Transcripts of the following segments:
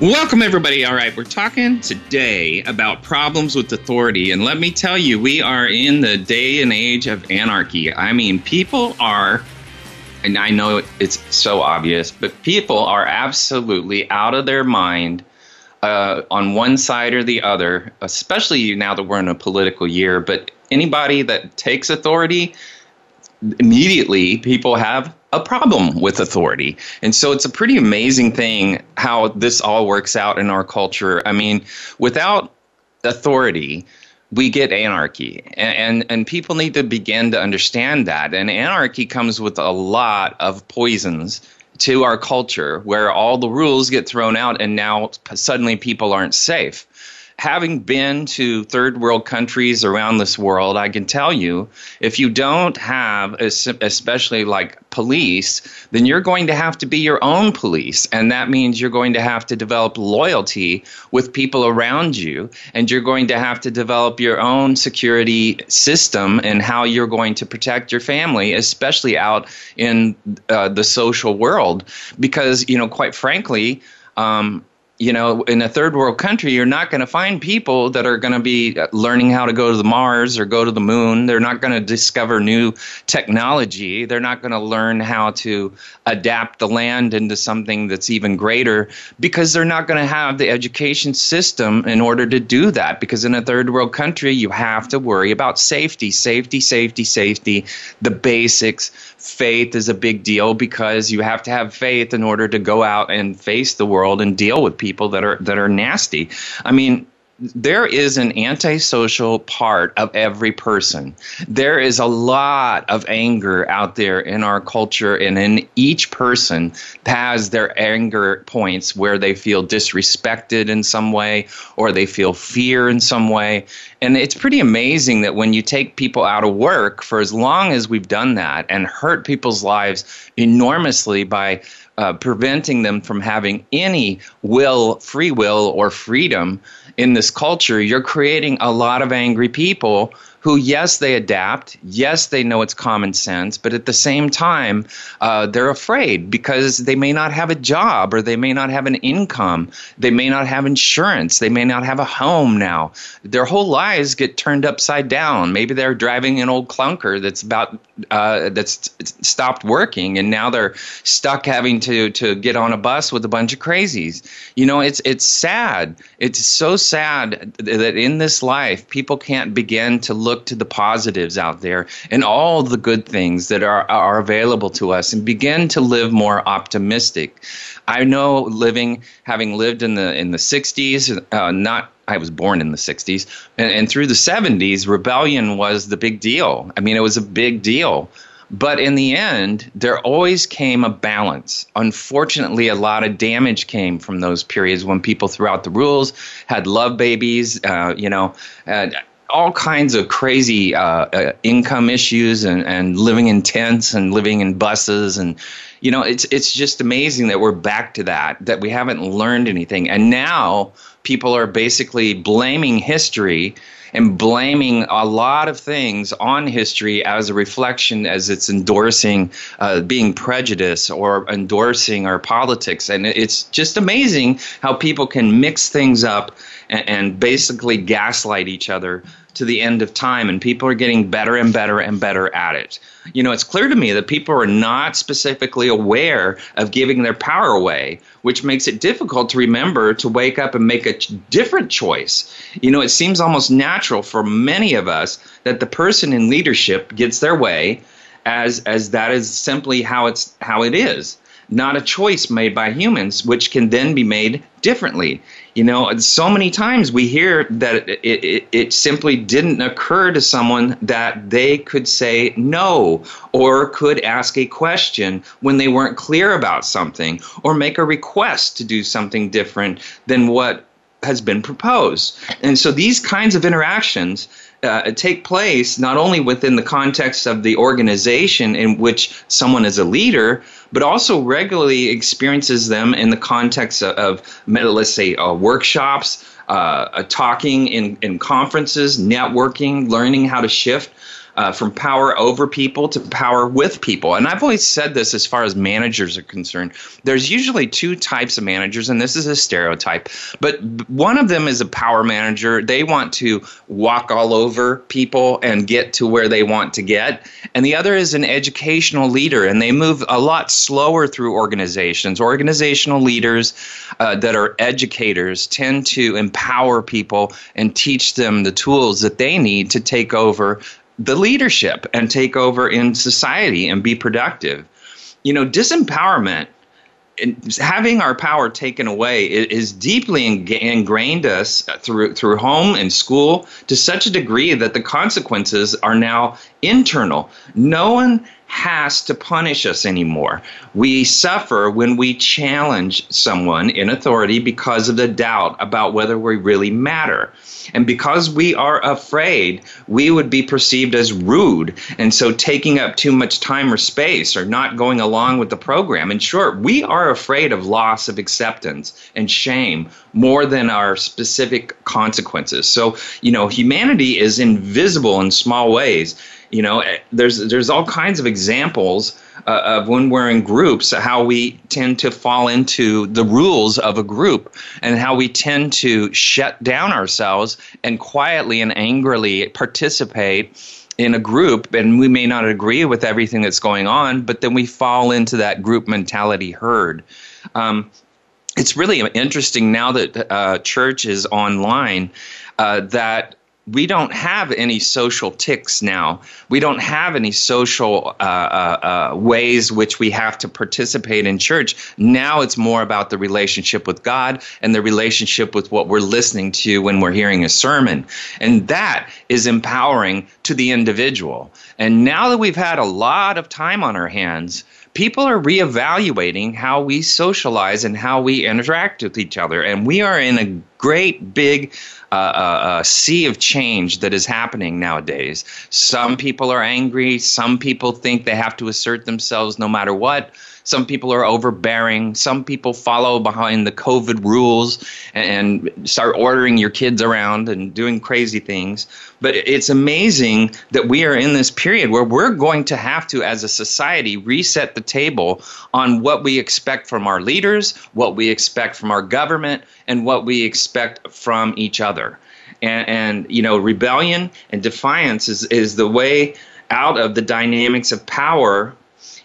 Welcome, everybody. All right, we're talking today about problems with authority. And let me tell you, we are in the day and age of anarchy. I mean, people are, and I know it's so obvious, but people are absolutely out of their mind uh, on one side or the other, especially now that we're in a political year. But anybody that takes authority, immediately people have a problem with authority. And so it's a pretty amazing thing how this all works out in our culture. I mean, without authority, we get anarchy and, and, and people need to begin to understand that and anarchy comes with a lot of poisons to our culture where all the rules get thrown out and now suddenly people aren't safe having been to third world countries around this world, I can tell you if you don't have, especially like police, then you're going to have to be your own police. And that means you're going to have to develop loyalty with people around you. And you're going to have to develop your own security system and how you're going to protect your family, especially out in uh, the social world. Because, you know, quite frankly, um, you know, in a third world country, you're not going to find people that are going to be uh, learning how to go to the Mars or go to the moon. They're not going to discover new technology. They're not going to learn how to adapt the land into something that's even greater because they're not going to have the education system in order to do that. Because in a third world country, you have to worry about safety, safety, safety, safety, the basics. Faith is a big deal because you have to have faith in order to go out and face the world and deal with people people that are that are nasty. I mean, there is an antisocial part of every person. There is a lot of anger out there in our culture, and in each person has their anger points where they feel disrespected in some way or they feel fear in some way. And it's pretty amazing that when you take people out of work for as long as we've done that and hurt people's lives enormously by uh, preventing them from having any will, free will, or freedom in this culture, you're creating a lot of angry people who, yes, they adapt. Yes, they know it's common sense, but at the same time, uh, they're afraid because they may not have a job or they may not have an income. They may not have insurance. They may not have a home now. Their whole lives get turned upside down. Maybe they're driving an old clunker that's about uh, that's stopped working, and now they're stuck having to to get on a bus with a bunch of crazies. You know, it's it's sad. It's so sad that in this life, people can't begin to look look to the positives out there and all the good things that are, are available to us and begin to live more optimistic. I know living, having lived in the in the 60s, uh, not I was born in the 60s, and, and through the 70s, rebellion was the big deal. I mean, it was a big deal. But in the end, there always came a balance. Unfortunately, a lot of damage came from those periods when people threw out the rules, had love babies, uh, you know, all kinds of crazy uh, uh, income issues and, and living in tents and living in buses and you know it's it's just amazing that we're back to that that we haven't learned anything. And now people are basically blaming history and blaming a lot of things on history as a reflection as it's endorsing uh, being prejudice or endorsing our politics. And it's just amazing how people can mix things up and, and basically gaslight each other to the end of time and people are getting better and better and better at it. You know it's clear to me that people are not specifically aware of giving their power away which makes it difficult to remember to wake up and make a different choice. You know it seems almost natural for many of us that the person in leadership gets their way as as that is simply how it's how it is. Not a choice made by humans, which can then be made differently. You know, so many times we hear that it, it, it, simply didn't occur to someone that they could say no or could ask a question when they weren't clear about something or make a request to do something different than what has been proposed. And so these kinds of interactions uh, take place not only within the context of the organization in which someone is a leader, but also regularly experiences them in the context of, of let's say, uh, workshops, uh, talking in, in conferences, networking, learning how to shift uh, from power over people to power with people. And I've always said this as far as managers are concerned. There's usually two types of managers, and this is a stereotype, but one of them is a power manager. They want to walk all over people and get to where they want to get. And the other is an educational leader, and they move a lot slower through organizations. Organizational leaders uh, that are educators tend to empower people and teach them the tools that they need to take over the leadership and take over in society and be productive. You know, disempowerment having our power taken away is deeply ingrained us through through home and school to such a degree that the consequences are now internal. No one has to punish us anymore. We suffer when we challenge someone in authority because of the doubt about whether we really matter. And because we are afraid, we would be perceived as rude. And so taking up too much time or space or not going along with the program. In short, we are afraid of loss of acceptance and shame more than our specific consequences. So, you know, humanity is invisible in small ways you know, eh, there's there's all kinds of examples uh, of when we're in groups, how we tend to fall into the rules of a group, and how we tend to shut down ourselves and quietly and angrily participate in a group. And we may not agree with everything that's going on but then we fall into that group mentality herd. Um, it's really interesting now that uh, church is online uh, that we don't have any social ticks now. We don't have any social uh, uh, uh, ways which we have to participate in church. Now it's more about the relationship with God and the relationship with what we're listening to when we're hearing a sermon. And that is empowering to the individual. And now that we've had a lot of time on our hands, people are reevaluating how we socialize and how we interact with each other. And we are in a great big uh, sea of change that is happening nowadays. Some people are angry. Some people think they have to assert themselves no matter what. Some people are overbearing. Some people follow behind the COVID rules and, start ordering your kids around and doing crazy things. But it's amazing that we are in this period where we're going to have to, as a society, reset the table on what we expect from our leaders, what we expect from our government, and what we expect from each other. And, and you know, rebellion and defiance is, is the way out of the dynamics of power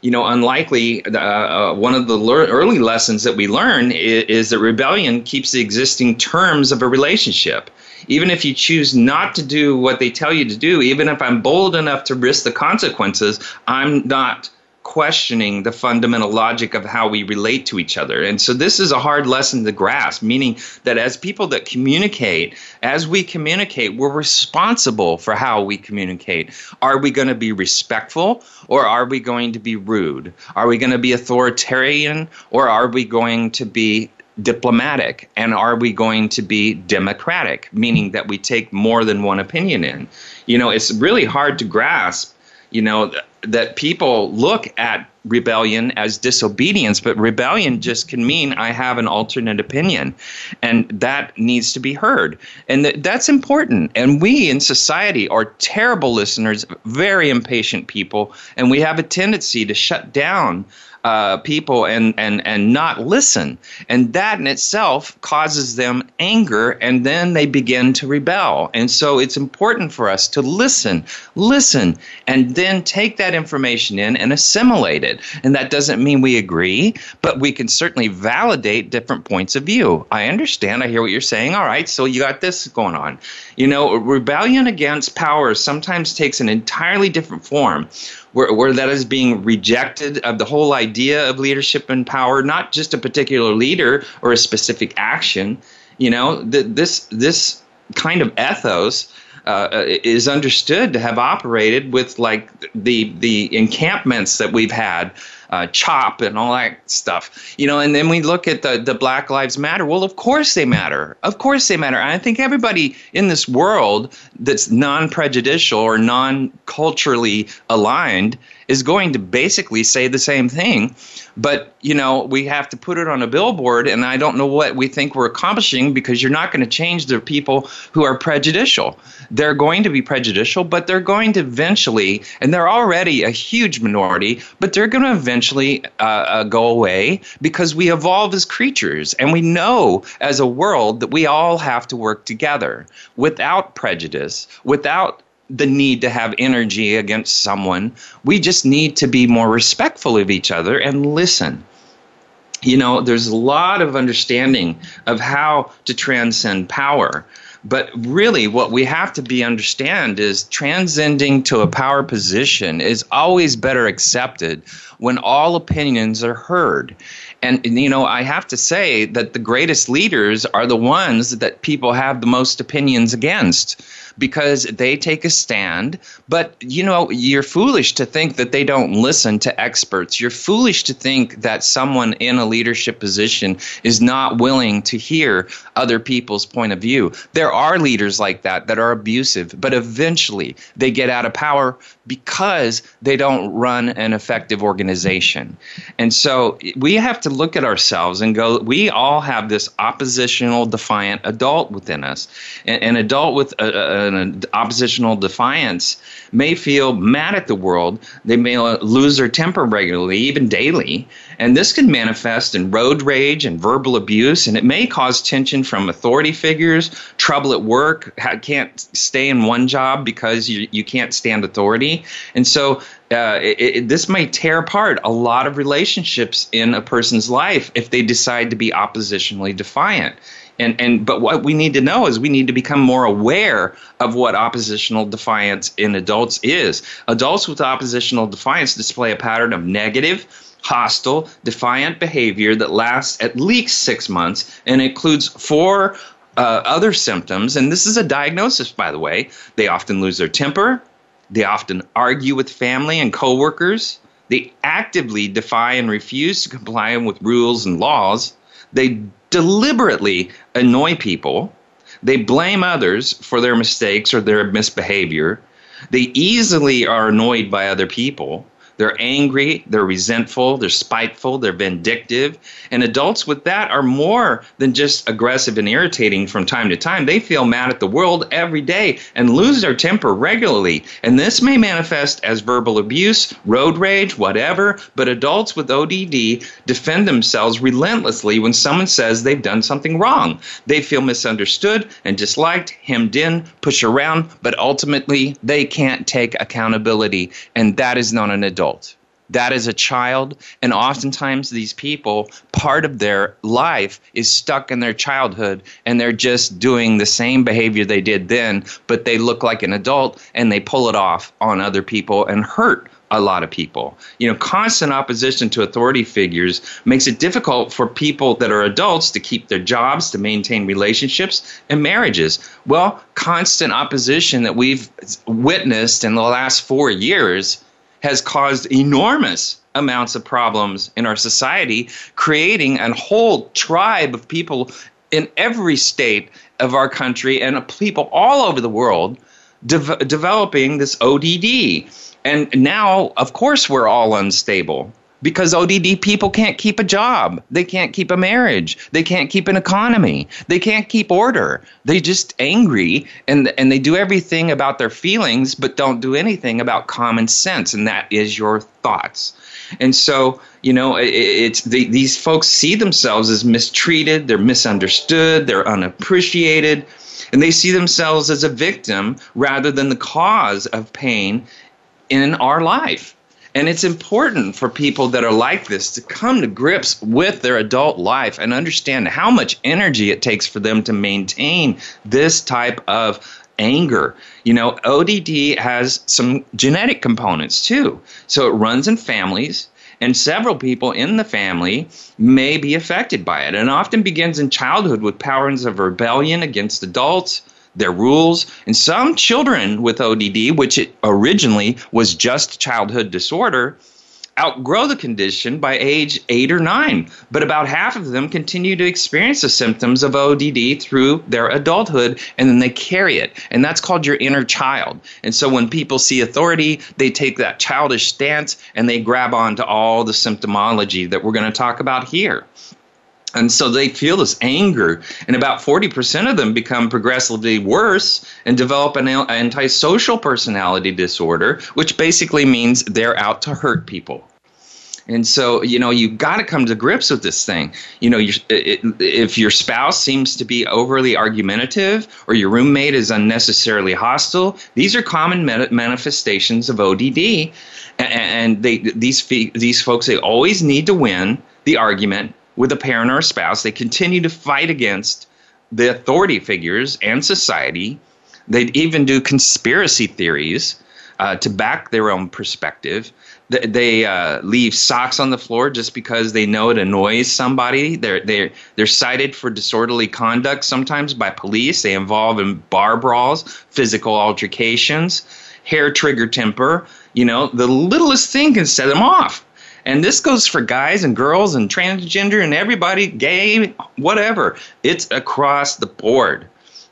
you know, unlikely, uh, uh, one of the lear- early lessons that we learn is, is, that rebellion keeps the existing terms of a relationship. Even if you choose not to do what they tell you to do, even if I'm bold enough to risk the consequences, I'm not questioning the fundamental logic of how we relate to each other. And so this is a hard lesson to grasp, meaning that as people that communicate, as we communicate, we're responsible for how we communicate. Are we going to be respectful or are we going to be rude? Are we going to be authoritarian or are we going to be diplomatic and are we going to be democratic meaning that we take more than one opinion in you know it's really hard to grasp you know that people look at rebellion as disobedience, but rebellion just can mean I have an alternate opinion, and that needs to be heard. And th- that's important. And we in society are terrible listeners, very impatient people, and we have a tendency to shut down uh, people and, and, and not listen. And that in itself causes them anger, and then they begin to rebel. And so it's important for us to listen, listen, and then take that information in and assimilate it. And that doesn't mean we agree, but we can certainly validate different points of view. I understand, I hear what you're saying. All right, so you got this going on. You know, rebellion against power sometimes takes an entirely different form where, where that is being rejected of the whole idea of leadership and power, not just a particular leader or a specific action. You know, th- this this kind of ethos uh, is understood to have operated with like the the encampments that we've had uh, CHOP and all that stuff. You know, and then we look at the the Black Lives Matter. Well, of course they matter. Of course they matter. I think everybody in this world that's non-prejudicial or non-culturally aligned is going to basically say the same thing but you know we have to put it on a billboard and i don't know what we think we're accomplishing because you're not going to change the people who are prejudicial. They're going to be prejudicial but they're going to eventually and they're already a huge minority but they're going to eventually uh, uh, go away because we evolve as creatures and we know as a world that we all have to work together without prejudice without the need to have energy against someone. We just need to be more respectful of each other and listen. You know, there's a lot of understanding of how to transcend power. But really, what we have to be understand is transcending to a power position is always better accepted when all opinions are heard. And, you know, I have to say that the greatest leaders are the ones that people have the most opinions against because they take a stand. But, you know, you're foolish to think that they don't listen to experts. You're foolish to think that someone in a leadership position is not willing to hear other people's point of view. There are leaders like that that are abusive, but eventually they get out of power because they don't run an effective organization. And so we have to look at ourselves and go, we all have this oppositional, defiant adult within us. An, adult with a, a an oppositional defiance may feel mad at the world. They may lose their temper regularly, even daily. And this can manifest in road rage and verbal abuse, and it may cause tension from authority figures, trouble at work, can't stay in one job because you, you can't stand authority. And so uh, it, it, this may tear apart a lot of relationships in a person's life if they decide to be oppositionally defiant. And, and but what we need to know is we need to become more aware of what oppositional defiance in adults is. Adults with oppositional defiance display a pattern of negative, hostile, defiant behavior that lasts at least six months and includes four uh, other symptoms. And this is a diagnosis, by the way. They often lose their temper. They often argue with family and coworkers. They actively defy and refuse to comply with rules and laws. They deliberately annoy people. They blame others for their mistakes or their misbehavior. They easily are annoyed by other people. They're angry, they're resentful, they're spiteful, they're vindictive. And adults with that are more than just aggressive and irritating from time to time. They feel mad at the world every day and lose their temper regularly. And this may manifest as verbal abuse, road rage, whatever. But adults with ODD defend themselves relentlessly when someone says they've done something wrong. They feel misunderstood and disliked, hemmed in, pushed around, but ultimately they can't take accountability. And that is not an adult adult. That is a child. And oftentimes, these people, part of their life is stuck in their childhood and they're just doing the same behavior they did then, but they look like an adult and they pull it off on other people and hurt a lot of people. You know, constant opposition to authority figures makes it difficult for people that are adults to keep their jobs, to maintain relationships and marriages. Well, constant opposition that we've witnessed in the last four years has caused enormous amounts of problems in our society, creating a whole tribe of people in every state of our country and people all over the world de- developing this ODD. And now, of course, we're all unstable because ODD people can't keep a job. They can't keep a marriage. They can't keep an economy. They can't keep order. They just angry and and they do everything about their feelings but don't do anything about common sense and that is your thoughts. And so, you know, it, it's the, these folks see themselves as mistreated, they're misunderstood, they're unappreciated, and they see themselves as a victim rather than the cause of pain in our life. And it's important for people that are like this to come to grips with their adult life and understand how much energy it takes for them to maintain this type of anger. You know, ODD has some genetic components too. So it runs in families, and several people in the family may be affected by it. And often begins in childhood with patterns of rebellion against adults their rules. And some children with ODD, which it originally was just childhood disorder, outgrow the condition by age eight or nine, but about half of them continue to experience the symptoms of ODD through their adulthood and then they carry it. And that's called your inner child. And so when people see authority, they take that childish stance and they grab onto all the symptomology that we're going to talk about here. And so they feel this anger, and about 40% of them become progressively worse and develop an antisocial personality disorder, which basically means they're out to hurt people. And so, you know, you've got to come to grips with this thing. You know, it, if your spouse seems to be overly argumentative or your roommate is unnecessarily hostile, these are common manifestations of ODD. And they, these, these folks, they always need to win the argument with a parent or a spouse. They continue to fight against the authority figures and society. They even do conspiracy theories uh, to back their own perspective. They uh, leave socks on the floor just because they know it annoys somebody. They're they're they're cited for disorderly conduct sometimes by police. They involve in bar brawls, physical altercations, hair trigger temper. You know, the littlest thing can set them off. And this goes for guys and girls and transgender and everybody, gay, whatever. It's across the board.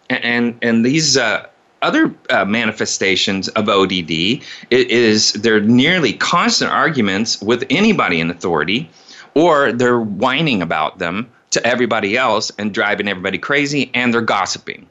And and, and these uh, other uh, manifestations of ODD is they're nearly constant arguments with anybody in authority, or they're whining about them to everybody else and driving everybody crazy, and they're gossiping.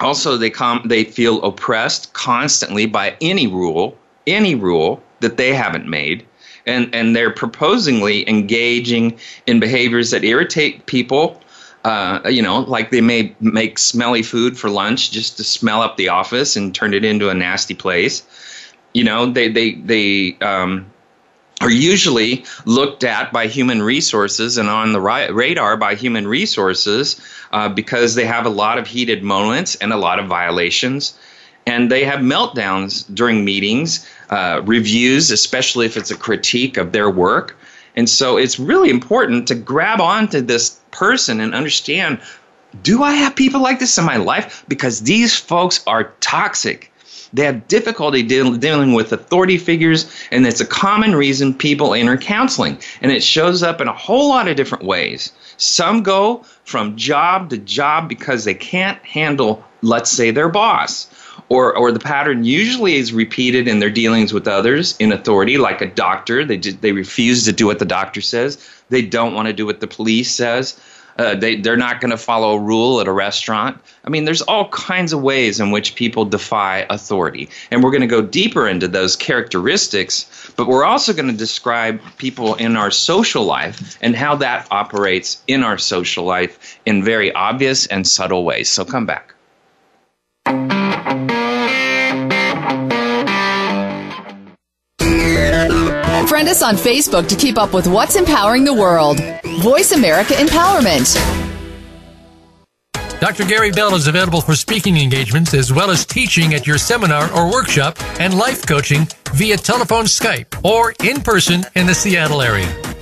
Also, they com- they feel oppressed constantly by any rule, any rule that they haven't made and and they're proposingly engaging in behaviors that irritate people. Uh, you know, like they may make smelly food for lunch just to smell up the office and turn it into a nasty place. You know, they they they um, are usually looked at by human resources and on the ri- radar by human resources uh, because they have a lot of heated moments and a lot of violations and they have meltdowns during meetings, uh, reviews, especially if it's a critique of their work. And so it's really important to grab onto this person and understand do I have people like this in my life? Because these folks are toxic. They have difficulty deal, dealing with authority figures, and it's a common reason people enter counseling. And it shows up in a whole lot of different ways. Some go from job to job because they can't handle, let's say, their boss or or the pattern usually is repeated in their dealings with others in authority like a doctor they just, they refuse to do what the doctor says they don't want to do what the police says uh, they, they're not going to follow a rule at a restaurant. I mean, there's all kinds of ways in which people defy authority. And we're going to go deeper into those characteristics, but we're also going to describe people in our social life and how that operates in our social life in very obvious and subtle ways. So come back. Friend us on Facebook to keep up with what's empowering the world. Voice America Empowerment. Dr. Gary Bell is available for speaking engagements as well as teaching at your seminar or workshop and life coaching via telephone, Skype, or in person in the Seattle area.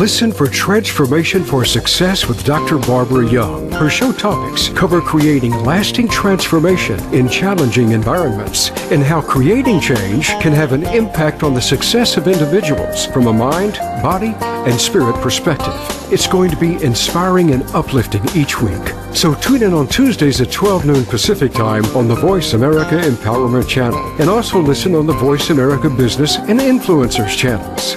Listen for Transformation for Success with Dr. Barbara Young. Her show topics cover creating lasting transformation in challenging environments and how creating change can have an impact on the success of individuals from a mind, body, and spirit perspective. It's going to be inspiring and uplifting each week. So tune in on Tuesdays at 12 noon Pacific Time on the Voice America Empowerment Channel and also listen on the Voice America Business and Influencers channels.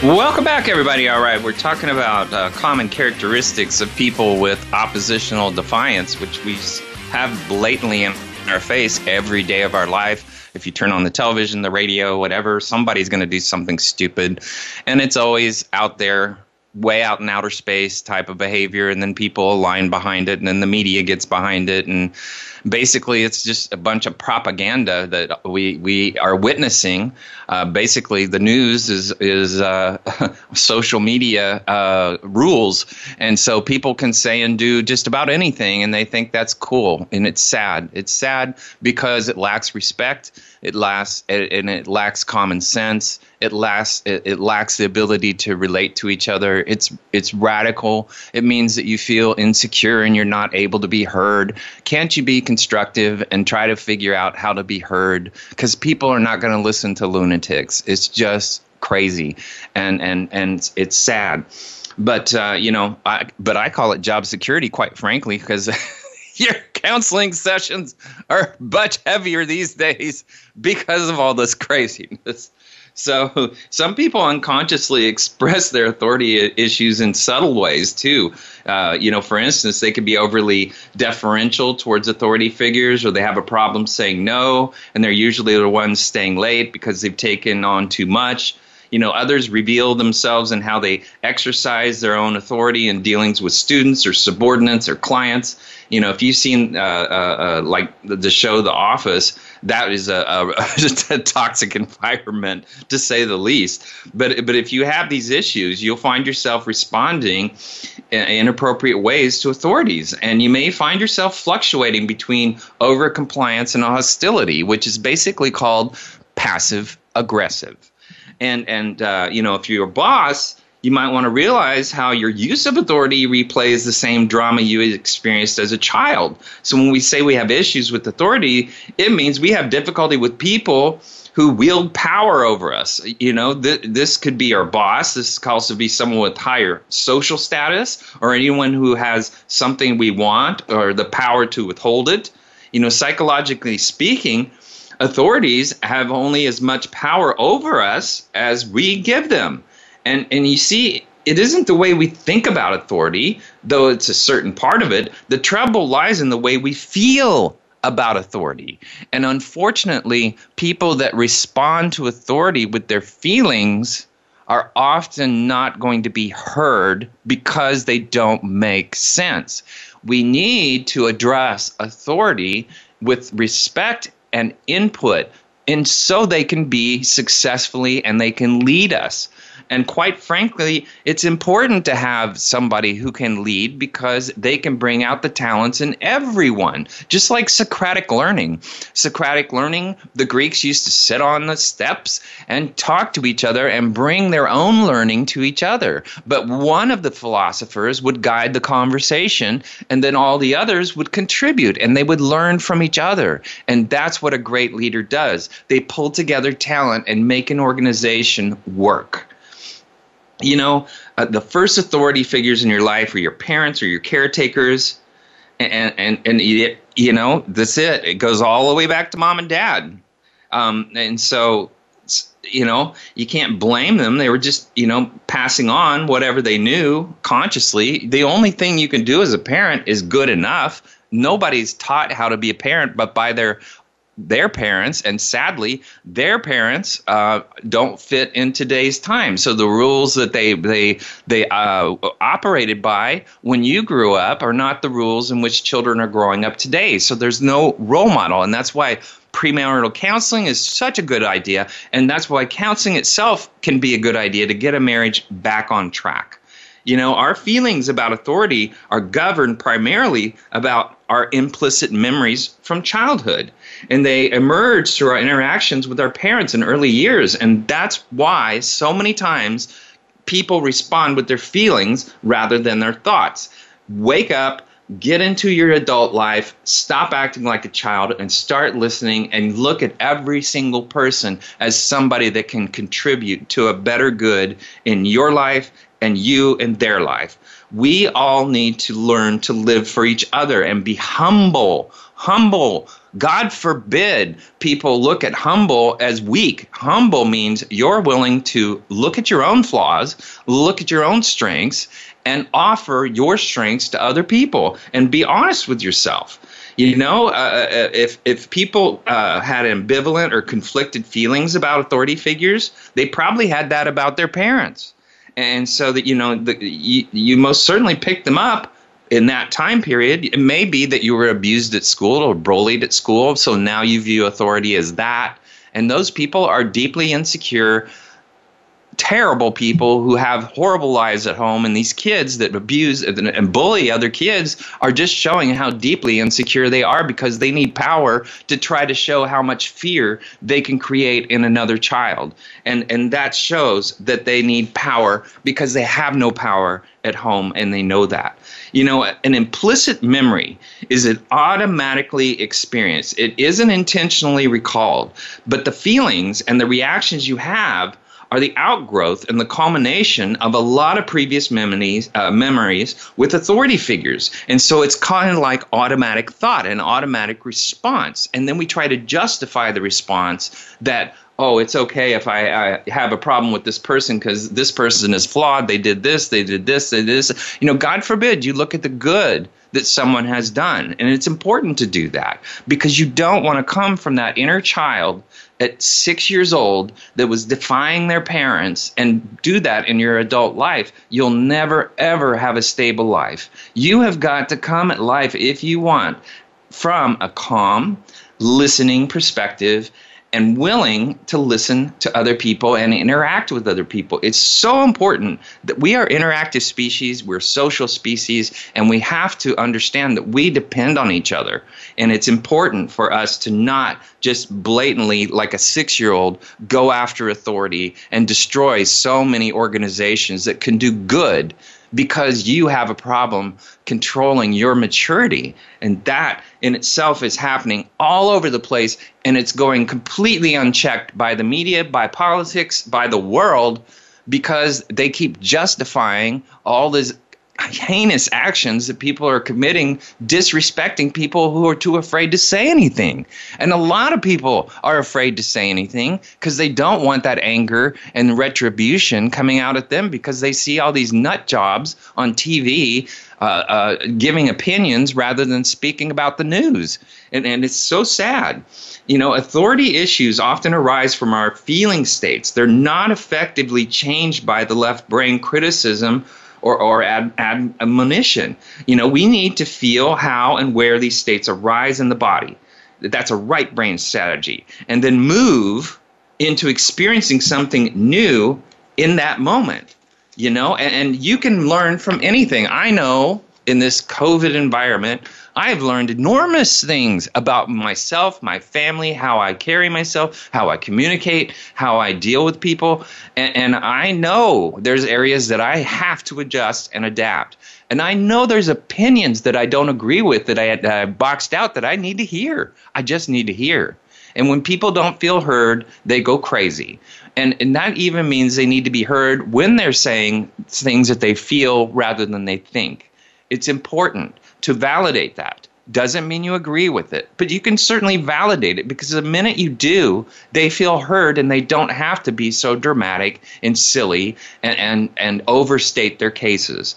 Welcome back, everybody. All right, we're talking about uh, common characteristics of people with oppositional defiance, which we have blatantly in our face every day of our life. If you turn on the television, the radio, whatever, somebody's going to do something stupid. And it's always out there, way out in outer space type of behavior. And then people align behind it, and then the media gets behind it. And basically it's just a bunch of propaganda that we we are witnessing. Uh, basically, the news is is uh, social media uh, rules, and so people can say and do just about anything, and they think that's cool, and it's sad. It's sad because it lacks respect it lacks and it lacks common sense it lacks it, it, lacks the ability to relate to each other. It's it's radical. It means that you feel insecure and you're not able to be heard. Can't you be constructive and try to figure out how to be heard? Because people are not going to listen to lunatics. It's just crazy. And and and it's sad. But uh, you know I, but i call it job security quite frankly because your counseling sessions are much heavier these days because of all this craziness. So some people unconsciously express their authority issues in subtle ways too. Uh, you know, for instance, they could be overly deferential towards authority figures, or they have a problem saying no, and they're usually the ones staying late because they've taken on too much. You know, others reveal themselves and how they exercise their own authority in dealings with students or subordinates or clients you know, if you've seen uh, uh, uh, like the show The Office, that is a, a, a, toxic environment to say the least. But but if you have these issues, you'll find yourself responding in inappropriate ways to authorities, and you may find yourself fluctuating between over compliance and hostility, which is basically called passive aggressive. And and uh, you know, if you're a boss you might want to realize how your use of authority replays the same drama you experienced as a child. So when we say we have issues with authority, it means we have difficulty with people who wield power over us. You know, th- this could be our boss. This could also be someone with higher social status or anyone who has something we want or the power to withhold it. You know, psychologically speaking, authorities have only as much power over us as we give them. And and you see, it isn't the way we think about authority, though it's a certain part of it. The trouble lies in the way we feel about authority. And unfortunately, people that respond to authority with their feelings are often not going to be heard because they don't make sense. We need to address authority with respect and input and so they can be successfully and they can lead us and quite frankly, it's important to have somebody who can lead because they can bring out the talents in everyone, just like Socratic learning. Socratic learning, the Greeks used to sit on the steps and talk to each other and bring their own learning to each other. But one of the philosophers would guide the conversation, and then all the others would contribute and they would learn from each other. And that's what a great leader does. They pull together talent and make an organization work you know, uh, the first authority figures in your life are your parents or your caretakers, and and and you know that's it. It goes all the way back to mom and dad, um, and so you know you can't blame them. They were just you know passing on whatever they knew consciously. The only thing you can do as a parent is good enough. Nobody's taught how to be a parent, but by their their parents, and sadly, their parents uh, don't fit in today's time. So the rules that they they they uh, operated by when you grew up are not the rules in which children are growing up today. So there's no role model, and that's why premarital counseling is such a good idea, and that's why counseling itself can be a good idea to get a marriage back on track. You know, our feelings about authority are governed primarily about our implicit memories from childhood and they emerge through our interactions with our parents in early years. And that's why so many times people respond with their feelings rather than their thoughts. Wake up, get into your adult life, stop acting like a child, and start listening and look at every single person as somebody that can contribute to a better good in your life and you in their life. We all need to learn to live for each other and be humble. Humble. God forbid people look at humble as weak. Humble means you're willing to look at your own flaws, look at your own strengths, and offer your strengths to other people and be honest with yourself. You know, uh, uh, if if people uh, had ambivalent or conflicted feelings about authority figures, they probably had that about their parents, and so that you know, the, you, you most certainly picked them up in that time period. It may be that you were abused at school or bullied at school, so now you view authority as that, and those people are deeply insecure terrible people who have horrible lives at home and these kids that abuse and bully other kids are just showing how deeply insecure they are because they need power to try to show how much fear they can create in another child. And and that shows that they need power because they have no power at home and they know that. You know an implicit memory is an automatically experienced. It isn't intentionally recalled but the feelings and the reactions you have are the outgrowth and the culmination of a lot of previous memories, uh, memories with authority figures. And so it's kind of like automatic thought, an automatic response. And then we try to justify the response that, oh, it's okay if I, I have a problem with this person because this person is flawed. They did this, they did this, they did this. You know, God forbid you look at the good that someone has done. And it's important to do that because you don't want to come from that inner child at six years old that was defying their parents and do that in your adult life, you'll never, ever have a stable life. You have got to come at life, if you want, from a calm, listening perspective and willing to listen to other people and interact with other people. It's so important that we are interactive species, we're social species, and we have to understand that we depend on each other. And it's important for us to not just blatantly, like a six year old, go after authority and destroy so many organizations that can do good because you have a problem controlling your maturity. And that in itself is happening all over the place, and it's going completely unchecked by the media, by politics, by the world, because they keep justifying all this heinous actions that people are committing, disrespecting people who are too afraid to say anything. And a lot of people are afraid to say anything because they don't want that anger and retribution coming out at them because they see all these nut jobs on TV. Uh, uh, giving opinions rather than speaking about the news. And, and it's so sad. You know, authority issues often arise from our feeling states. They're not effectively changed by the left brain criticism or, or ad, admonition. You know, we need to feel how and where these states arise in the body. That's a right brain strategy. And then move into experiencing something new in that moment. You know, and, and you can learn from anything. I know in this COVID environment, I've learned enormous things about myself, my family, how I carry myself, how I communicate, how I deal with people. And, and, I know there's areas that I have to adjust and adapt. And I know there's opinions that I don't agree with that I, that I uh, boxed out that I need to hear. I just need to hear. And when people don't feel heard, they go crazy. And, and that even means they need to be heard when they're saying things that they feel rather than they think. It's important to validate that. Doesn't mean you agree with it, but you can certainly validate it because the minute you do, they feel heard and they don't have to be so dramatic and silly and, and, and overstate their cases.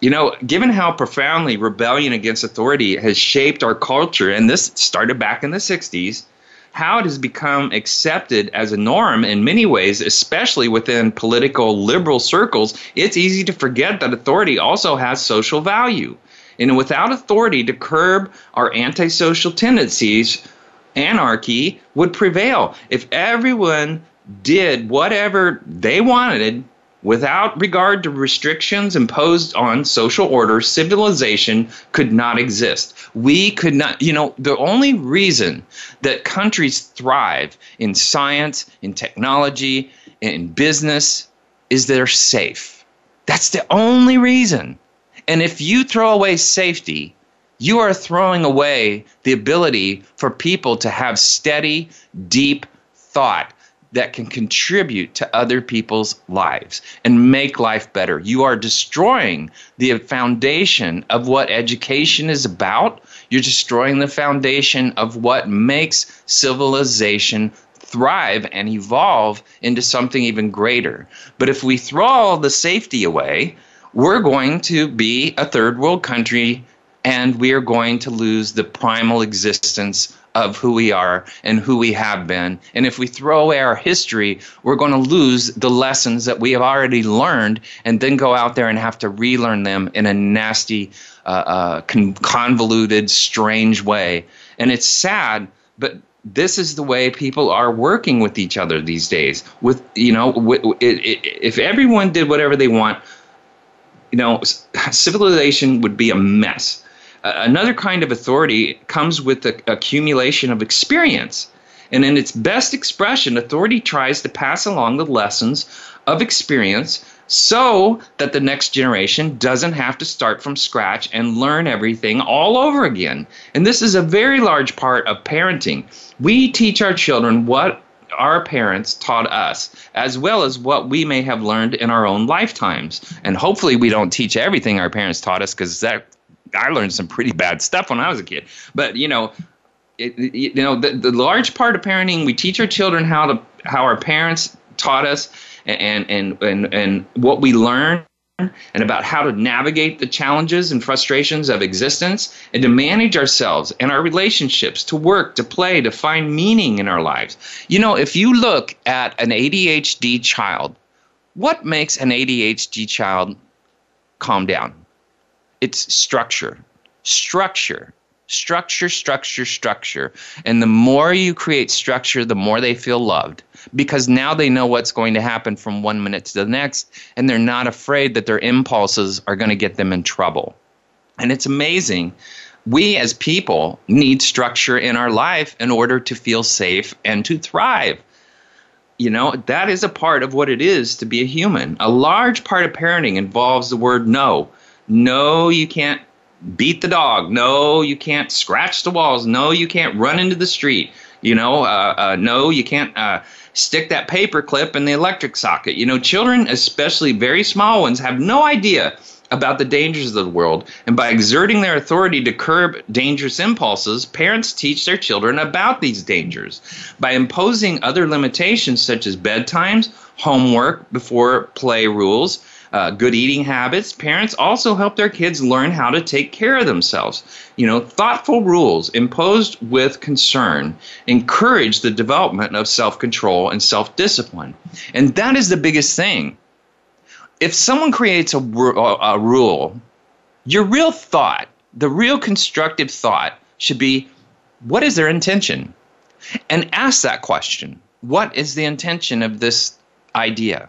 You know, given how profoundly rebellion against authority has shaped our culture, and this started back in the 60s, how it has become accepted as a norm in many ways, especially within political liberal circles, it's easy to forget that authority also has social value. And without authority to curb our antisocial tendencies, anarchy would prevail. If everyone did whatever they wanted without regard to restrictions imposed on social order, civilization could not exist. We could not, you know, the only reason that countries thrive in science, in technology, in business is they're safe. That's the only reason. And if you throw away safety, you are throwing away the ability for people to have steady, deep thought that can contribute to other people's lives and make life better. You are destroying the foundation of what education is about. You're destroying the foundation of what makes civilization thrive and evolve into something even greater. But if we throw all the safety away, we're going to be a third world country and we are going to lose the primal existence of who we are and who we have been. And if we throw away our history, we're going to lose the lessons that we have already learned and then go out there and have to relearn them in a nasty, uh, uh, con- convoluted, strange way. And it's sad, but this is the way people are working with each other these days. With you know, it, it, if everyone did whatever they want, you know, civilization would be a mess another kind of authority comes with the accumulation of experience. And in its best expression, authority tries to pass along the lessons of experience so that the next generation doesn't have to start from scratch and learn everything all over again. And this is a very large part of parenting. We teach our children what our parents taught us, as well as what we may have learned in our own lifetimes. And hopefully, we don't teach everything our parents taught us because that I learned some pretty bad stuff when I was a kid. But you know, it, you know, the, the large part of parenting, we teach our children how to how our parents taught us, and and and and what we learn and about how to navigate the challenges and frustrations of existence and to manage ourselves and our relationships, to work, to play, to find meaning in our lives. You know, if you look at an ADHD child, what makes an ADHD child calm down? it's structure, structure, structure, structure, structure. And the more you create structure, the more they feel loved because now they know what's going to happen from one minute to the next, and they're not afraid that their impulses are going to get them in trouble. And it's amazing. We as people need structure in our life in order to feel safe and to thrive. You know, that is a part of what it is to be a human. A large part of parenting involves the word no. No, you can't beat the dog. No, you can't scratch the walls. No, you can't run into the street. You know, uh, uh, no, you can't uh, stick that paper clip in the electric socket. You know, children, especially very small ones, have no idea about the dangers of the world. And by exerting their authority to curb dangerous impulses, parents teach their children about these dangers. By imposing other limitations such as bedtimes, homework before play rules, uh, good eating habits, parents also help their kids learn how to take care of themselves. You know, thoughtful rules imposed with concern encourage the development of self control and self discipline. And that is the biggest thing. If someone creates a, a rule, your real thought, the real constructive thought, should be what is their intention? And ask that question what is the intention of this idea?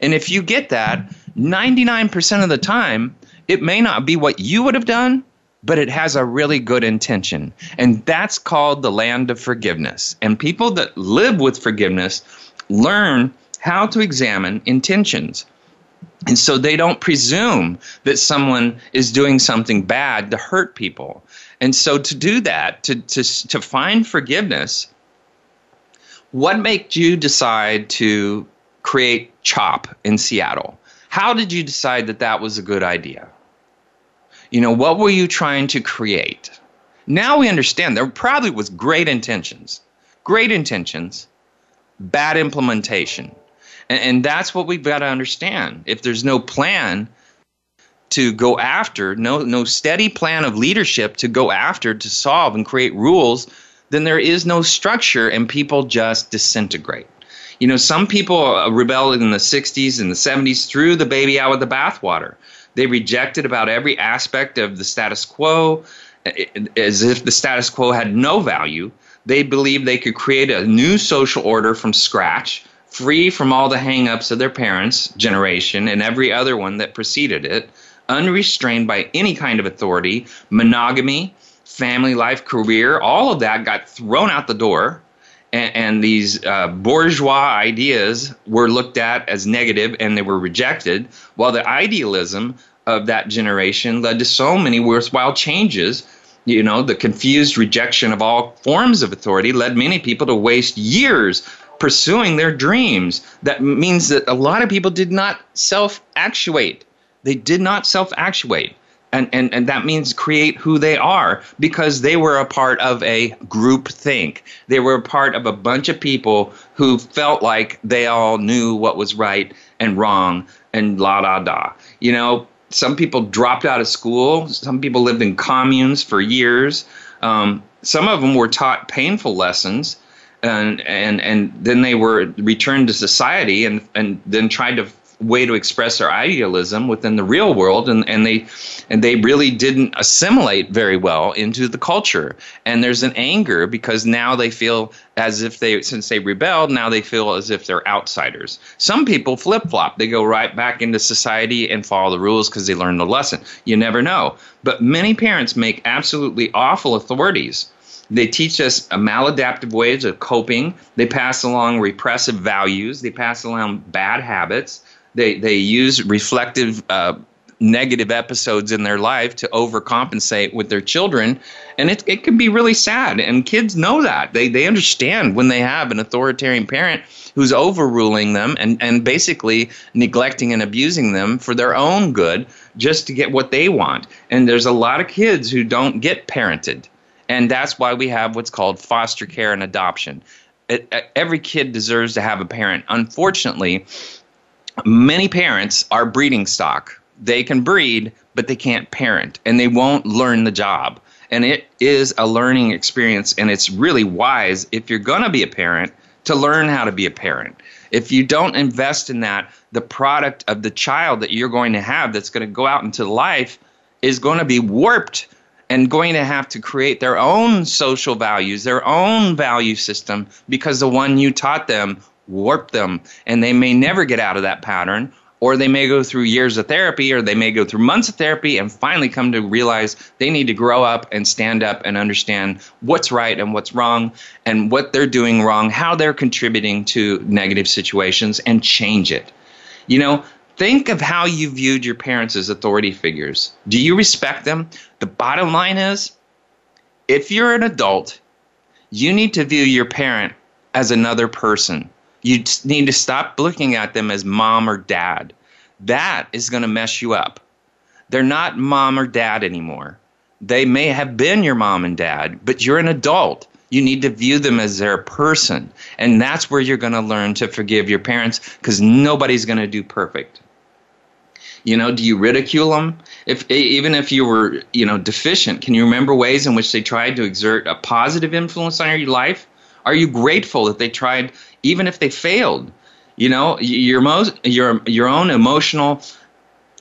And if you get that, 99% of the time, it may not be what you would have done, but it has a really good intention. And that's called the land of forgiveness. And people that live with forgiveness learn how to examine intentions. And so they don't presume that someone is doing something bad to hurt people. And so to do that, to, to, to find forgiveness, what made you decide to create CHOP in Seattle? How did you decide that that was a good idea? You know, what were you trying to create? Now we understand there probably was great intentions, great intentions, bad implementation. And, and that's what we've got to understand. If there's no plan to go after, no, no steady plan of leadership to go after, to solve and create rules, then there is no structure and people just disintegrate. You know, some people uh, rebelled in the 60s and the 70s, threw the baby out with the bathwater. They rejected about every aspect of the status quo as if the status quo had no value. They believed they could create a new social order from scratch, free from all the hangups of their parents' generation and every other one that preceded it, unrestrained by any kind of authority, monogamy, family life, career, all of that got thrown out the door and, and these uh, bourgeois ideas were looked at as negative and they were rejected, while the idealism of that generation led to so many worthwhile changes you know, the confused rejection of all forms of authority led many people to waste years pursuing their dreams. That means that a lot of people did not self actuate. They did not self actuate. And, and, and that means create who they are because they were a part of a group think. They were a part of a bunch of people who felt like they all knew what was right and wrong and la da da. You know, some people dropped out of school. Some people lived in communes for years. Um, some of them were taught painful lessons, and and and then they were returned to society, and and then tried to way to express their idealism within the real world and, and they and they really didn't assimilate very well into the culture and there's an anger because now they feel as if they since they rebelled now they feel as if they're outsiders some people flip-flop they go right back into society and follow the rules because they learned the lesson you never know but many parents make absolutely awful authorities they teach us maladaptive ways of coping. They pass along repressive values. They pass along bad habits. They they use reflective uh, negative episodes in their life to overcompensate with their children. And it, it can be really sad. And kids know that. They, they understand when they have an authoritarian parent who's overruling them and, and basically neglecting and abusing them for their own good just to get what they want. And there's a lot of kids who don't get parented. And that's why we have what's called foster care and adoption. It, every kid deserves to have a parent. Unfortunately many parents are breeding stock. They can breed, but they can't parent, and they won't learn the job. And it is a learning experience, and it's really wise if you're going to be a parent to learn how to be a parent. If you don't invest in that, the product of the child that you're going to have that's going to go out into life is going to be warped and going to have to create their own social values, their own value system, because the one you taught them warp them and they may never get out of that pattern or they may go through years of therapy or they may go through months of therapy and finally come to realize they need to grow up and stand up and understand what's right and what's wrong and what they're doing wrong how they're contributing to negative situations and change it. You know think of how you viewed your parents as authority figures. Do you respect them? The bottom line is if you're an adult you need to view your parent as another person you need to stop looking at them as mom or dad. That is going to mess you up. They're not mom or dad anymore. They may have been your mom and dad, but you're an adult. You need to view them as their person. And that's where you're going to learn to forgive your parents because nobody's going to do perfect. You know, do you ridicule them? If even if you were, you know, deficient, can you remember ways in which they tried to exert a positive influence on your life? Are you grateful that they tried even if they failed. You know, your most your your own emotional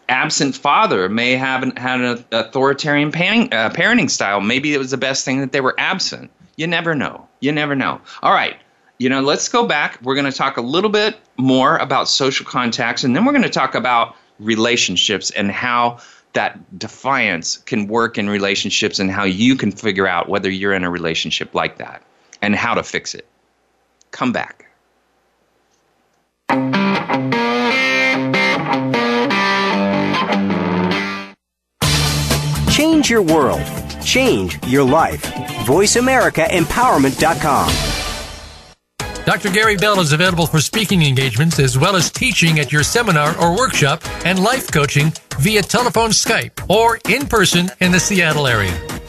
absent father may have an, had an authoritarian uh, parenting style. Maybe it was the best thing that they were absent. You never know. You never know. All right. You know, let's go back. We're going to talk a little bit more about social contacts, and then we're going to talk about relationships and how that defiance can work in relationships and how you can figure out whether you're in a relationship like that and how to fix it. Come back. Change your world. Change your life. VoiceAmericaEmpowerment.com. Dr. Gary Bell is available for speaking engagements as well as teaching at your seminar or workshop and life coaching via telephone, Skype, or in person in the Seattle area.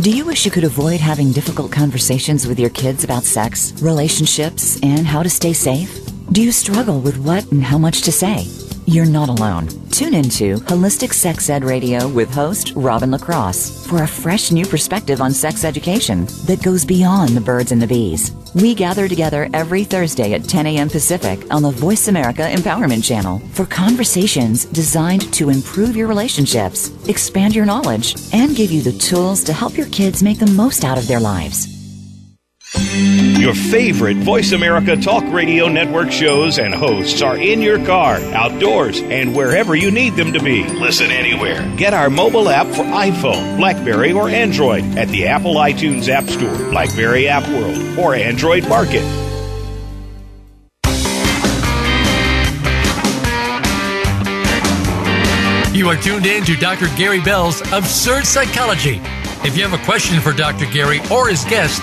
Do you wish you could avoid having difficult conversations with your kids about sex, relationships, and how to stay safe? Do you struggle with what and how much to say? You're not alone. Tune into Holistic Sex Ed Radio with host Robin Lacrosse for a fresh new perspective on sex education that goes beyond the birds and the bees. We gather together every Thursday at 10 a.m. Pacific on the Voice America Empowerment Channel for conversations designed to improve your relationships, expand your knowledge, and give you the tools to help your kids make the most out of their lives. Your favorite Voice America Talk Radio Network shows and hosts are in your car, outdoors, and wherever you need them to be. Listen anywhere. Get our mobile app for iPhone, Blackberry, or Android at the Apple iTunes App Store, Blackberry App World, or Android Market. You are tuned in to Dr. Gary Bell's Absurd Psychology. If you have a question for Dr. Gary or his guest,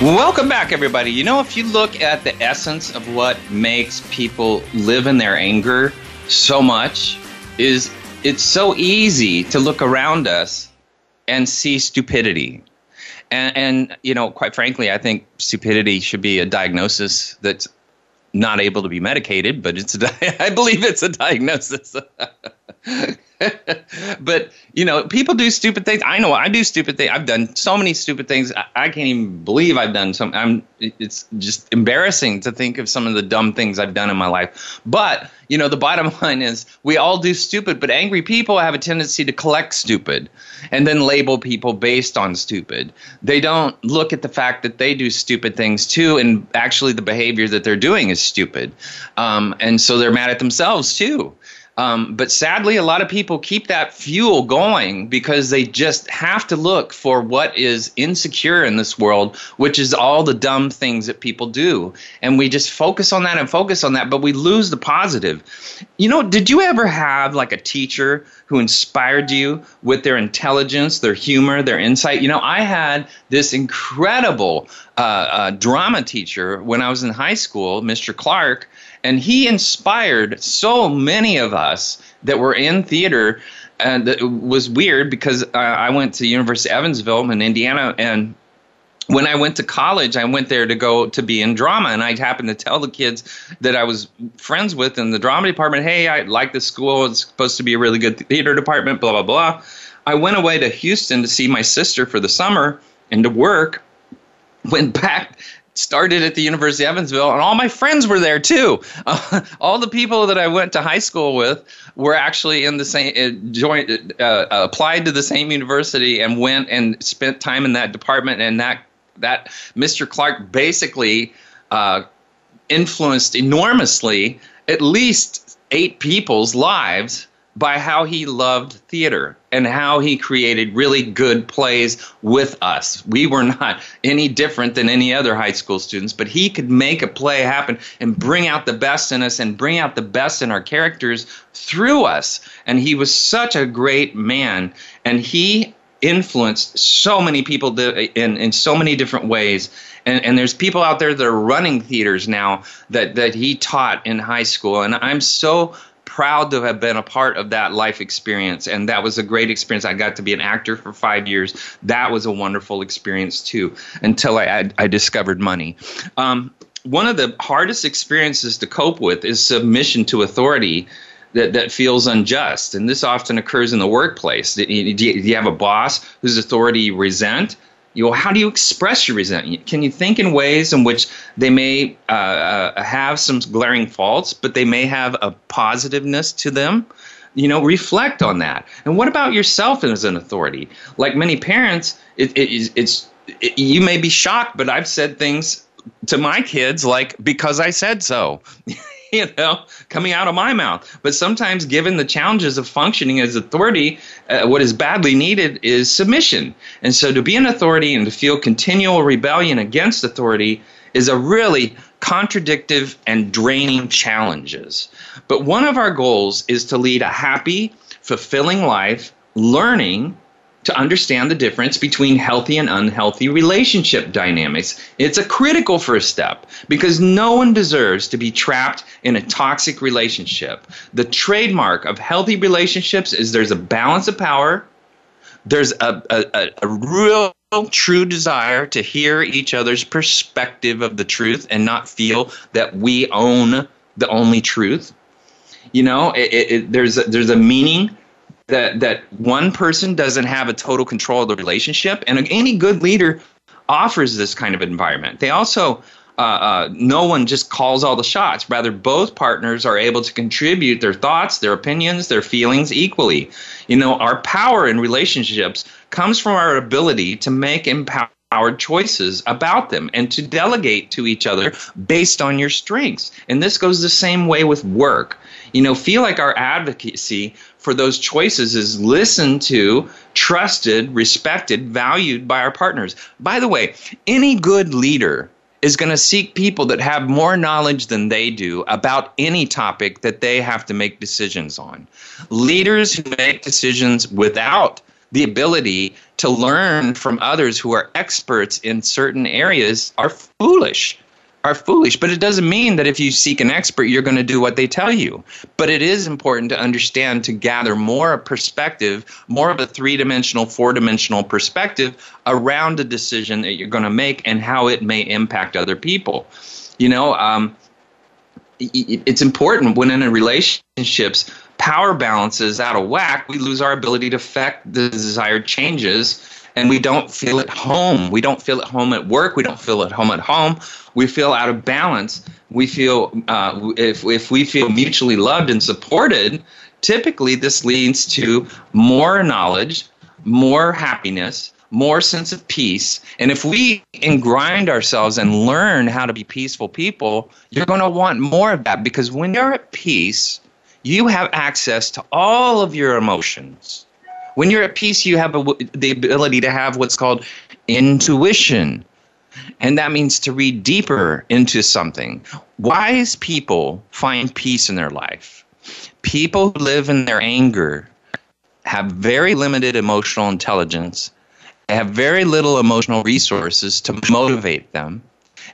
Welcome back, everybody. You know, if you look at the essence of what makes people live in their anger so much, is it's so easy to look around us and see stupidity. And, and you know, quite frankly, I think stupidity should be a diagnosis that's not able to be medicated, but it's a, I believe it's a diagnosis. but you know, people do stupid things. I know I do stupid things. I've done so many stupid things. I, I, can't even believe I've done some. I'm. It's just embarrassing to think of some of the dumb things I've done in my life. But you know, the bottom line is we all do stupid. But angry people have a tendency to collect stupid and then label people based on stupid. They don't look at the fact that they do stupid things too, and actually the behavior that they're doing is stupid. Um, and so they're mad at themselves too. Um, but sadly, a lot of people keep that fuel going because they just have to look for what is insecure in this world, which is all the dumb things that people do. And we just focus on that and focus on that, but we lose the positive. You know, did you ever have like a teacher who inspired you with their intelligence, their humor, their insight? You know, I had this incredible uh, uh, drama teacher when I was in high school, Mr. Clark and he inspired so many of us that were in theater. And it was weird because uh, I went to University of Evansville in Indiana, and when I went to college, I went there to go to be in drama, and I happened to tell the kids that I was friends with in the drama department, "Hey, I like this school. It's supposed to be a really good theater department." Blah blah blah. I went away to Houston to see my sister for the summer and to work. Went back started at the University of Evansville, and all my friends were there too. Uh, all the people that I went to high school with were actually in the same uh, joint, uh, uh, applied to the same university, and went and spent time in that department. And that that Mr. Clark basically uh, influenced enormously at least eight people's lives by how he loved theater and how he created really good plays with us. We were not any different than any other high school students, but he could make a play happen and bring out the best in us and bring out the best in our characters through us. And he was such a great man, and he influenced so many people in, in so many different ways. And, and there's people out there that are running theaters now that, that he taught in high school. And I'm so proud to have been a part of that life experience. And that was a great experience. I got to be an actor for five years. That was a wonderful experience too, until I, I, I discovered money. Um, one of the hardest experiences to cope with is submission to authority that, that feels unjust. And this often occurs in the workplace. Do you, do you have a boss whose authority you resent? You know, how do you express your resentment? Can you think in ways in which they may uh, uh, have some glaring faults, but they may have a positiveness to them? You know, reflect on that. And what about yourself as an authority? Like many parents, it, it, it's it, you may be shocked, but I've said things to my kids like because I said so. you know, coming out of my mouth. But sometimes, given the challenges of functioning as authority, uh, what is badly needed is submission. And so, to be an authority and to feel continual rebellion against authority is a really contradictive and draining challenges. But one of our goals is to lead a happy, fulfilling life, learning to understand the difference between healthy and unhealthy relationship dynamics. It's a critical first step because no one deserves to be trapped in a toxic relationship. The trademark of healthy relationships is there's a balance of power, there's a, a, a real true desire to hear each other's perspective of the truth and not feel that we own the only truth. You know, it, it, there's a, there's a meaning that that one person doesn't have a total control of the relationship, and any good leader offers this kind of environment. They also uh, uh, no one just calls all the shots. Rather, both partners are able to contribute their thoughts, their opinions, their feelings equally. You know, our power in relationships comes from our ability to make empowered choices about them and to delegate to each other based on your strengths. And this goes the same way with work. You know, feel like our advocacy for those choices is listened to, trusted, respected, valued by our partners. By the way, any good leader is going to seek people that have more knowledge than they do about any topic that they have to make decisions on. Leaders who make decisions without the ability to learn from others who are experts in certain areas are foolish are foolish. But it doesn't mean that if you seek an expert, you're going to do what they tell you. But it is important to understand to gather more perspective, more of a three dimensional, four dimensional perspective around a decision that you're going to make and how it may impact other people. You know, um, it's important when in relationships power balance is out of whack we lose our ability to affect the desired changes and we don't feel at home. We don't feel at home at work. We don't feel at home at home. We feel out of balance. We feel uh, if if we feel mutually loved and supported, typically this leads to more knowledge, more happiness, more sense of peace. And if we grind ourselves and learn how to be peaceful people, you're going to want more of that because when you're at peace, you have access to all of your emotions when you're at peace, you have a, the ability to have what's called intuition. And that means to read deeper into something. Wise people find peace in their life. People who live in their anger have very limited emotional intelligence, they have very little emotional resources to motivate them.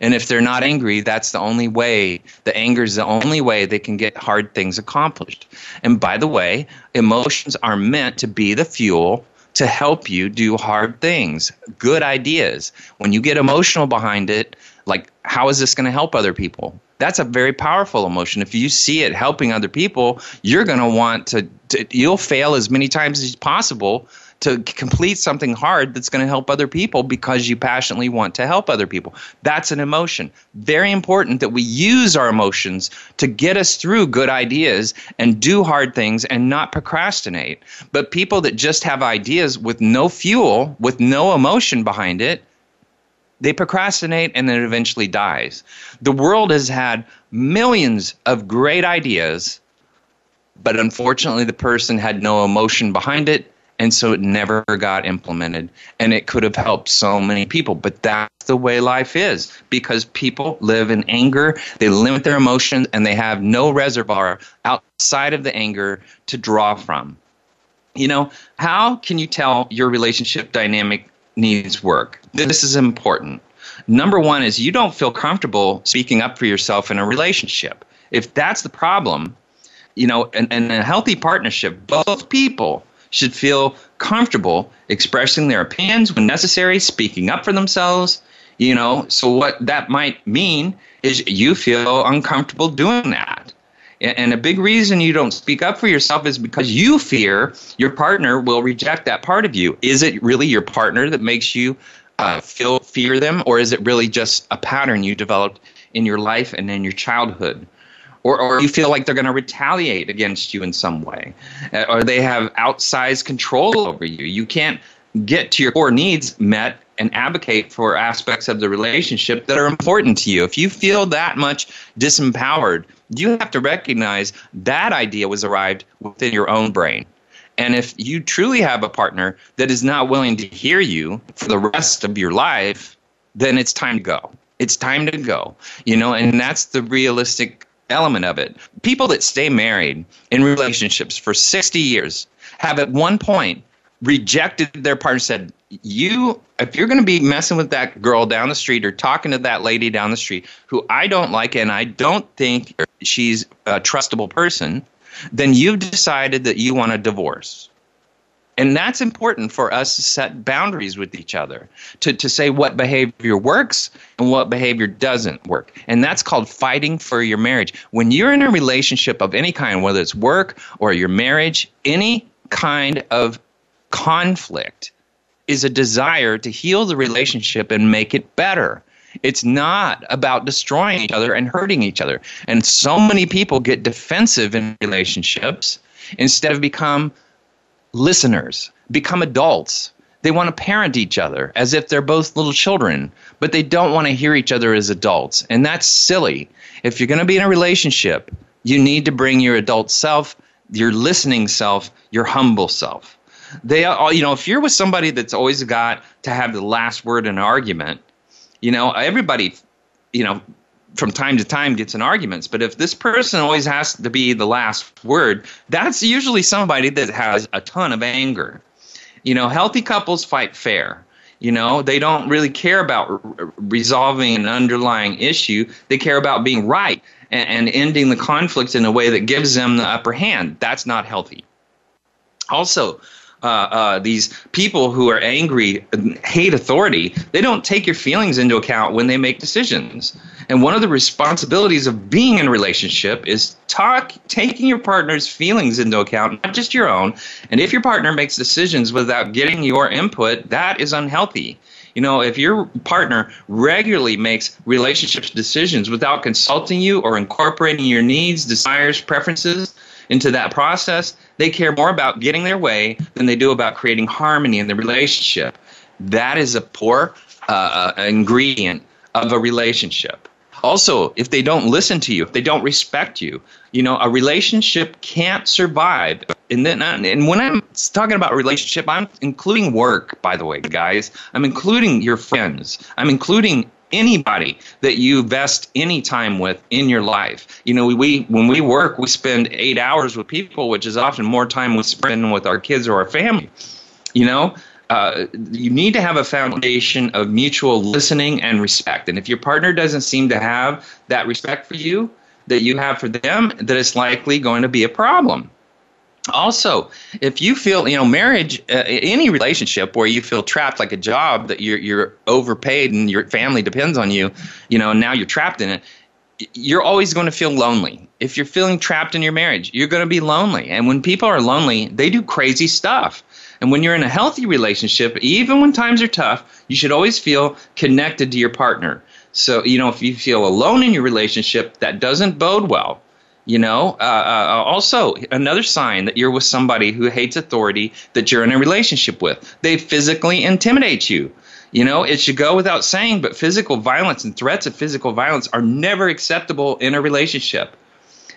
And if they're not angry, that's the only way. The anger is the only way they can get hard things accomplished. And by the way, emotions are meant to be the fuel to help you do hard things, good ideas. When you get emotional behind it, like, how is this going to help other people? That's a very powerful emotion. If you see it helping other people, you're going to want to, you'll fail as many times as possible to complete something hard that's going to help other people because you passionately want to help other people. That's an emotion. Very important that we use our emotions to get us through good ideas and do hard things and not procrastinate. But people that just have ideas with no fuel, with no emotion behind it, they procrastinate and then it eventually dies. The world has had millions of great ideas, but unfortunately, the person had no emotion behind it and so it never got implemented and it could have helped so many people but that's the way life is because people live in anger they limit their emotions and they have no reservoir outside of the anger to draw from. You know how can you tell your relationship dynamic needs work? This is important. Number one is you don't feel comfortable speaking up for yourself in a relationship. If that's the problem you know in, in a healthy partnership both people should feel comfortable expressing their opinions when necessary, speaking up for themselves. You know, so what that might mean is you feel uncomfortable doing that. And a big reason you don't speak up for yourself is because you fear your partner will reject that part of you. Is it really your partner that makes you uh, feel fear them, or is it really just a pattern you developed in your life and in your childhood? Or, or you feel like they're going to retaliate against you in some way, uh, or they have outsized control over you. You can't get to your core needs met and advocate for aspects of the relationship that are important to you. If you feel that much disempowered, you have to recognize that idea was arrived within your own brain. And if you truly have a partner that is not willing to hear you for the rest of your life, then it's time to go. It's time to go. You know, and that's the realistic element of it. People that stay married in relationships for 60 years have at one point rejected their partner said you if you're going to be messing with that girl down the street or talking to that lady down the street who I don't like and I don't think she's a trustable person then you've decided that you want a divorce and that's important for us to set boundaries with each other, to, to say what behavior works and what behavior doesn't work. And that's called fighting for your marriage. When you're in a relationship of any kind, whether it's work or your marriage, any kind of conflict is a desire to heal the relationship and make it better. It's not about destroying each other and hurting each other. And so many people get defensive in relationships instead of become listeners, become adults. They want to parent each other as if they're both little children, but they don't want to hear each other as adults. And that's silly. If you're going to be in a relationship, you need to bring your adult self, your listening self, your humble self. They all, you know, if you're with somebody that's always got to have the last word in an argument, you know, everybody, you know, from time to time gets in arguments. But if this person always has to be the last word, that's usually somebody that has a ton of anger. You know, healthy couples fight fair. You know, they don't really care about r- resolving an underlying issue. They care about being right and, and ending the conflict in a way that gives them the upper hand. That's not healthy. Also, uh, uh, these people who are angry, hate authority, they don't take your feelings into account when they make decisions. And one of the responsibilities of being in a relationship is talk, taking your partner's feelings into account, not just your own. And if your partner makes decisions without getting your input, that is unhealthy. You know, if your partner regularly makes relationships decisions without consulting you or incorporating your needs, desires, preferences into that process, they care more about getting their way than they do about creating harmony in the relationship. That is a poor uh, uh ingredient of a relationship. Also, if they don't listen to you, if they don't respect you, you know, a relationship can't survive. And then, and when I'm talking about relationship, I'm including work, by the way, guys. I'm including your friends. I'm including anybody that you invest any time with in your life. You know, we when we work, we spend eight hours with people, which is often more time we spend with our kids or our family. You know, uh, you need to have a foundation of mutual listening and respect. And if your partner doesn't seem to have that respect for you that you have for them, that it's likely going to be a problem. Also, if you feel, you know, marriage, uh, any relationship where you feel trapped like a job that you're, you're overpaid and your family depends on you, you know, and now you're trapped in it, you're always going to feel lonely. If you're feeling trapped in your marriage, you're going to be lonely. And when people are lonely, they do crazy stuff. And when you're in a healthy relationship, even when times are tough, you should always feel connected to your partner. So, you know, if you feel alone in your relationship, that doesn't bode well. You know, uh, uh, also another sign that you're with somebody who hates authority that you're in a relationship with. They physically intimidate you. You know, it should go without saying, but physical violence and threats of physical violence are never acceptable in a relationship.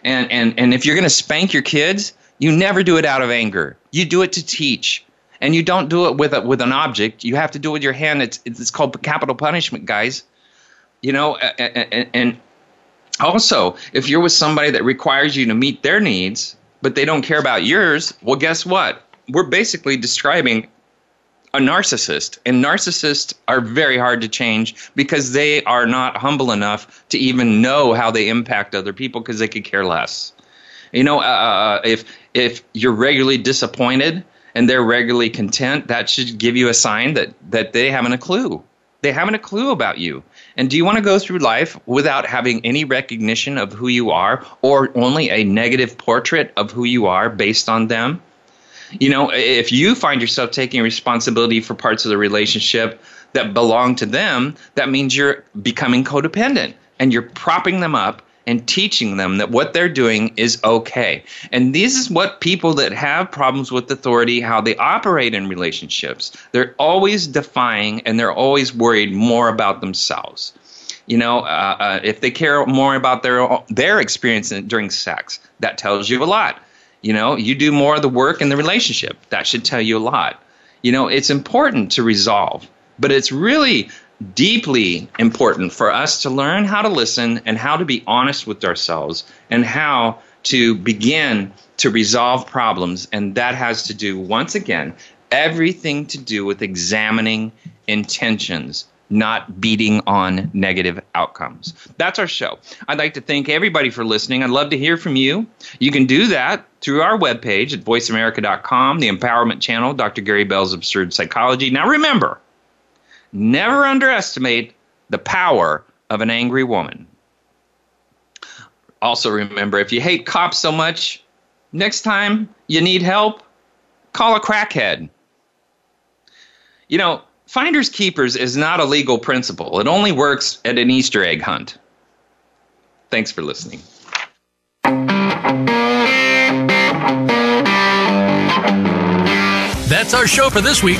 And and and if you're going to spank your kids, you never do it out of anger. You do it to teach and you don't do it with a, with an object. You have to do it with your hand. It's it's called capital punishment, guys. You know, and, and also if you're with somebody that requires you to meet their needs, but they don't care about yours, well, guess what? We're basically describing a narcissist, and narcissists are very hard to change because they are not humble enough to even know how they impact other people because they could care less. You know, uh, uh if if you're regularly disappointed and they're regularly content, that should give you a sign that, that they haven't a clue. They haven't a clue about you. And do you want to go through life without having any recognition of who you are or only a negative portrait of who you are based on them? You know, if you find yourself taking responsibility for parts of the relationship that belong to them, that means you're becoming codependent and you're propping them up and teaching them that what they're doing is okay. And this is what people that have problems with authority, how they operate in relationships. They're always defying and they're always worried more about themselves. You know, uh, uh, if they care more about their their experience during sex, that tells you a lot. You know, you do more of the work in the relationship. That should tell you a lot. You know, it's important to resolve, but it's really deeply important for us to learn how to listen and how to be honest with ourselves and how to begin to resolve problems. And that has to do, once again, everything to do with examining intentions not beating on negative outcomes. That's our show. I'd like to thank everybody for listening. I'd love to hear from you. You can do that through our webpage at voiceamerica.com, the empowerment channel, Dr. Gary Bell's Absurd Psychology. Now remember, never underestimate the power of an angry woman. Also, remember if you hate cops so much, next time you need help, call a crackhead. You know, finders keepers is not a legal principle, it only works at an Easter egg hunt. Thanks for listening. That's our show for this week.